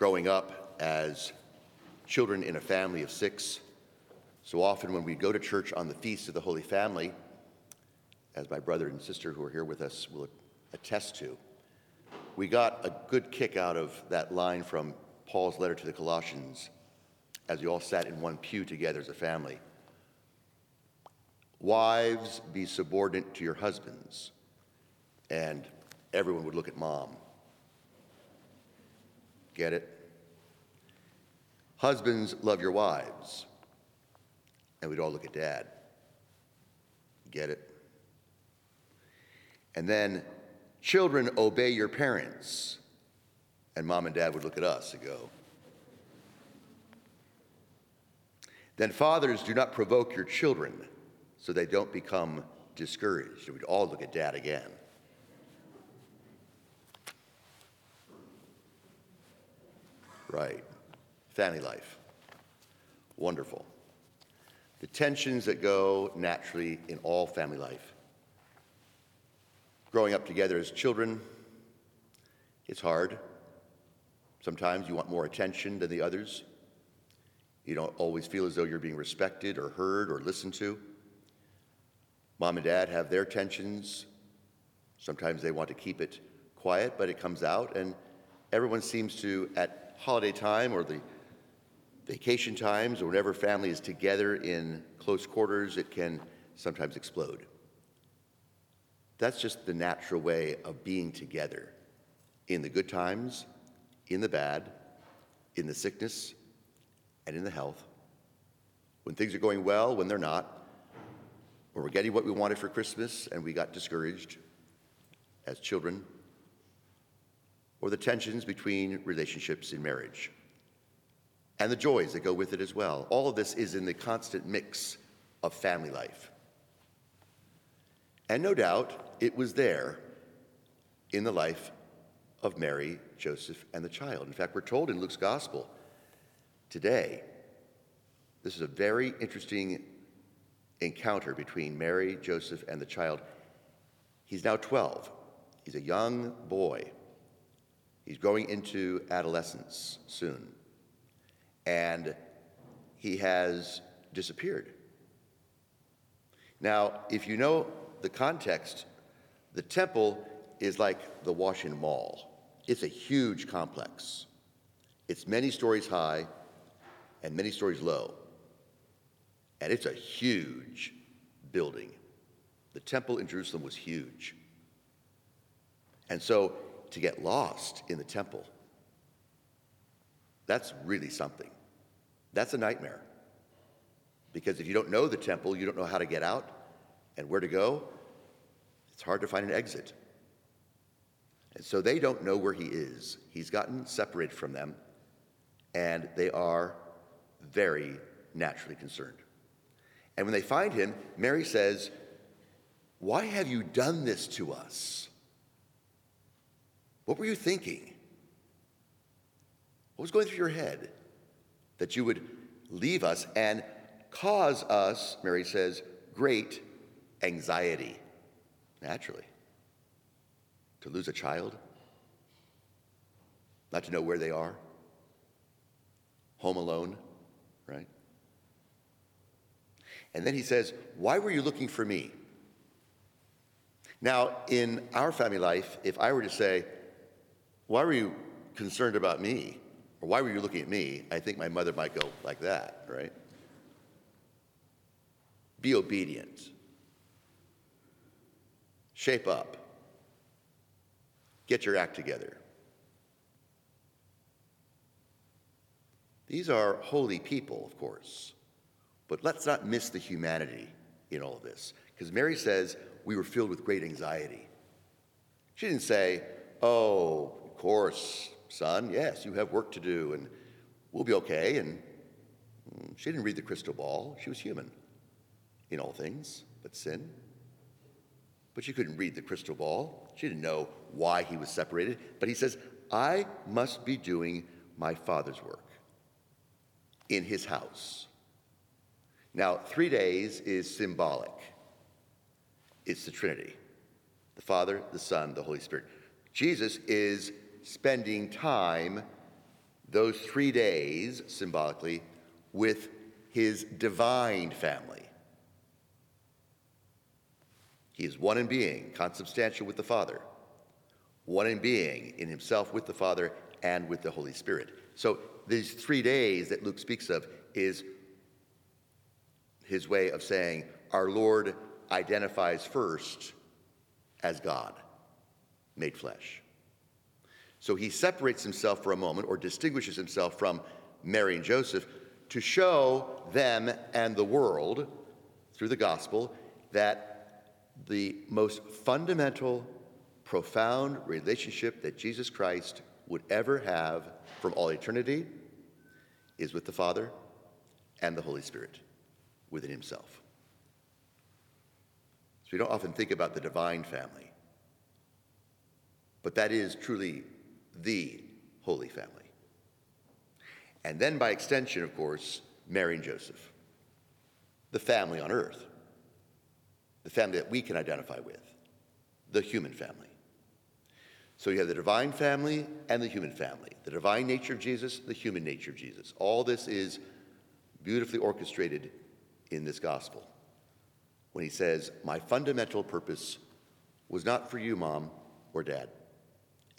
growing up as children in a family of six, so often when we go to church on the Feast of the Holy Family, as my brother and sister who are here with us will attest to, we got a good kick out of that line from Paul's letter to the Colossians as we all sat in one pew together as a family. Wives, be subordinate to your husbands. And everyone would look at mom. Get it? Husbands, love your wives. And we'd all look at dad. Get it? And then, children, obey your parents. And mom and dad would look at us and go, Then, fathers, do not provoke your children so they don't become discouraged. We'd all look at dad again. Right. Family life. Wonderful. The tensions that go naturally in all family life. Growing up together as children, it's hard. Sometimes you want more attention than the others. You don't always feel as though you're being respected or heard or listened to. Mom and dad have their tensions. Sometimes they want to keep it quiet, but it comes out, and everyone seems to, at holiday time or the vacation times or whenever family is together in close quarters, it can sometimes explode. That's just the natural way of being together in the good times, in the bad, in the sickness, and in the health. When things are going well, when they're not, when we're getting what we wanted for Christmas and we got discouraged as children, or the tensions between relationships in marriage and the joys that go with it as well. All of this is in the constant mix of family life. And no doubt it was there in the life of Mary, Joseph, and the child. In fact, we're told in Luke's gospel today. This is a very interesting encounter between Mary, Joseph, and the child. He's now 12. He's a young boy. He's going into adolescence soon. And he has disappeared. Now, if you know the context, the temple is like the Washington Mall. It's a huge complex. It's many stories high, and many stories low. And it's a huge building. The temple in Jerusalem was huge. And so to get lost in the temple, that's really something. That's a nightmare. Because if you don't know the temple, you don't know how to get out and where to go, it's hard to find an exit. And so they don't know where he is. He's gotten separated from them, and they are very naturally concerned. And when they find him, Mary says, Why have you done this to us? What were you thinking? What was going through your head? That you would leave us and cause us, Mary says, great anxiety, naturally. To lose a child, not to know where they are, home alone right? And then he says, Why were you looking for me? Now, in our family life, if I were to say, Why were you concerned about me? Or why were you looking at me? I think my mother might go like that, right? Be obedient. Shape up. Get your act together. These are holy people, of course. But let's not miss the humanity in all of this. Because Mary says we were filled with great anxiety. She didn't say, Oh, course, son, yes, you have work to do and we'll be okay. And she didn't read the crystal ball. She was human in all things but sin. But she couldn't read the crystal ball. She didn't know why he was separated. But he says, I must be doing my father's work in his house. Now, three days is symbolic. It's the Trinity the Father, the Son, the Holy Spirit. Jesus is spending time those three days, symbolically, with his divine family. He is one in being, consubstantial with the Father, one in being in himself with the Father and with the Holy Spirit. So these three days that Luke speaks of is his way of saying our Lord identifies first as God, made flesh. So he separates himself for a moment or distinguishes himself from Mary and Joseph to show them and the world through the gospel that the most fundamental, profound relationship that Jesus Christ would ever have from all eternity is with the Father and the Holy Spirit within himself. So we don't often think about the divine family, but that is truly the Holy Family. And then, by extension, of course, Mary and Joseph, the family on earth, the family that we can identify with, the human family. So you have the divine family and the human family, the divine nature of Jesus, the human nature of Jesus. All this is beautifully orchestrated in this gospel when he says, My fundamental purpose was not for you, mom or dad.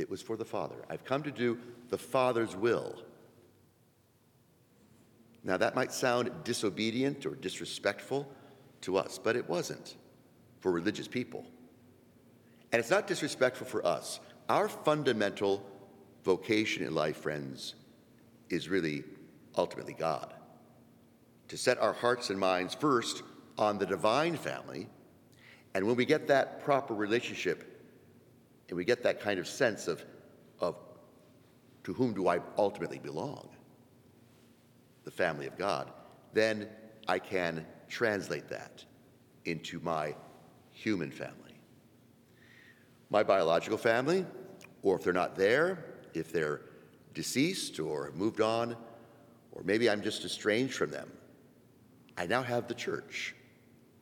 It was for the Father. I've come to do the Father's will. Now, that might sound disobedient or disrespectful to us, but it wasn't for religious people. And it's not disrespectful for us. Our fundamental vocation in life, friends, is really ultimately God. To set our hearts and minds first on the divine family, and when we get that proper relationship and we get that kind of sense of, of to whom do I ultimately belong? The family of God. Then I can translate that into my human family. My biological family, or if they're not there, if they're deceased or moved on, or maybe I'm just estranged from them, I now have the church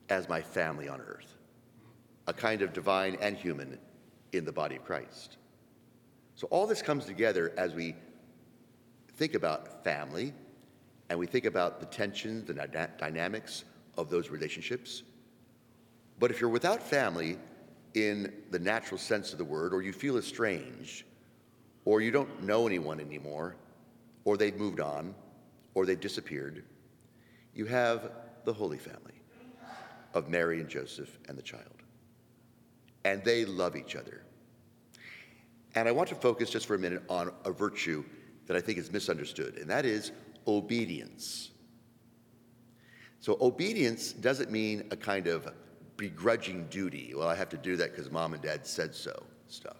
as my family on earth, a kind of divine and human in the body of Christ. So all this comes together as we think about family and we think about the tensions and dynamics of those relationships. But if you're without family in the natural sense of the word, or you feel estranged, or you don't know anyone anymore, or they've moved on, or they've disappeared, you have the Holy Family of Mary and Joseph and the child and they love each other. And I want to focus just for a minute on a virtue that I think is misunderstood, and that is obedience. So, obedience doesn't mean a kind of begrudging duty. Well, I have to do that because mom and dad said so stuff.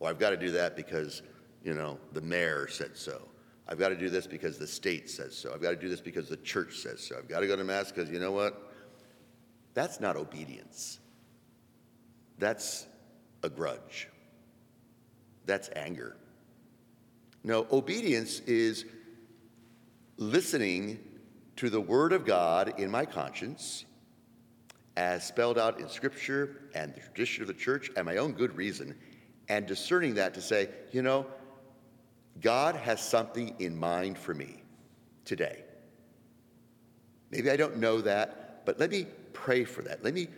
Or I've got to do that because, you know, the mayor said so. I've got to do this because the state says so. I've got to do this because the church says so. I've got to go to Mass because, you know what? That's not obedience. That's a grudge. That's anger. No, obedience is listening to the Word of God in my conscience, as spelled out in Scripture and the tradition of the church, and my own good reason, and discerning that to say, you know, God has something in mind for me today. Maybe I don't know that, but let me pray for that. Let me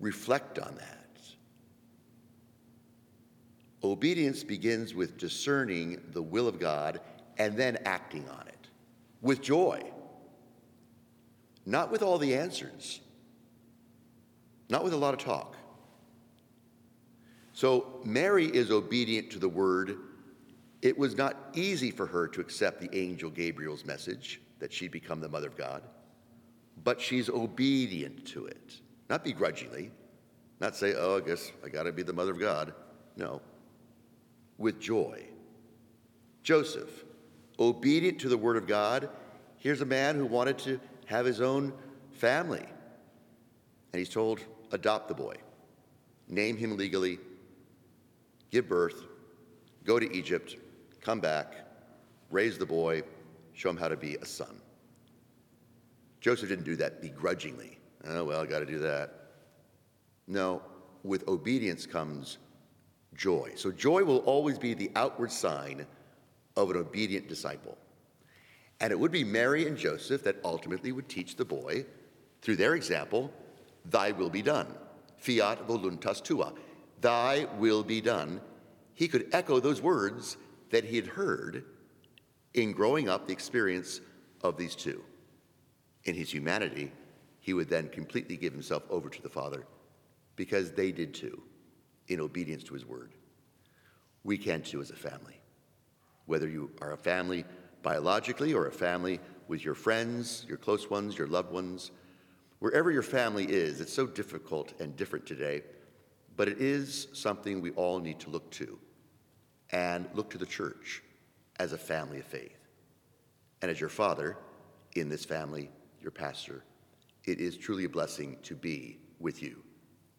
reflect on that. Obedience begins with discerning the will of God and then acting on it with joy, not with all the answers, not with a lot of talk. So Mary is obedient to the word. It was not easy for her to accept the angel Gabriel's message that she'd become the mother of God, but she's obedient to it, not begrudgingly, not say, oh, I guess I got to be the mother of God. No, with joy. Joseph, obedient to the word of God, here's a man who wanted to have his own family. And he's told, adopt the boy, name him legally, give birth, go to Egypt, come back, raise the boy, show him how to be a son. Joseph didn't do that begrudgingly. Oh, well, I got to do that. No, with obedience comes joy. So joy will always be the outward sign of an obedient disciple. And it would be Mary and Joseph that ultimately would teach the boy, through their example, Thy will be done. Fiat voluntas tua. Thy will be done. He could echo those words that he had heard in growing up the experience of these two. In his humanity, he would then completely give himself over to the Father because they did too, in obedience to his word. We can too as a family. Whether you are a family biologically or a family with your friends, your close ones, your loved ones, wherever your family is, it's so difficult and different today, but it is something we all need to look to and look to the church as a family of faith. And as your father in this family, your pastor, it is truly a blessing to be with you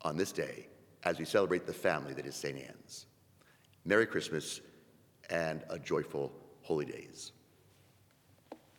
on this day as we celebrate the family that is St. Anne's. Merry Christmas and a joyful holy days.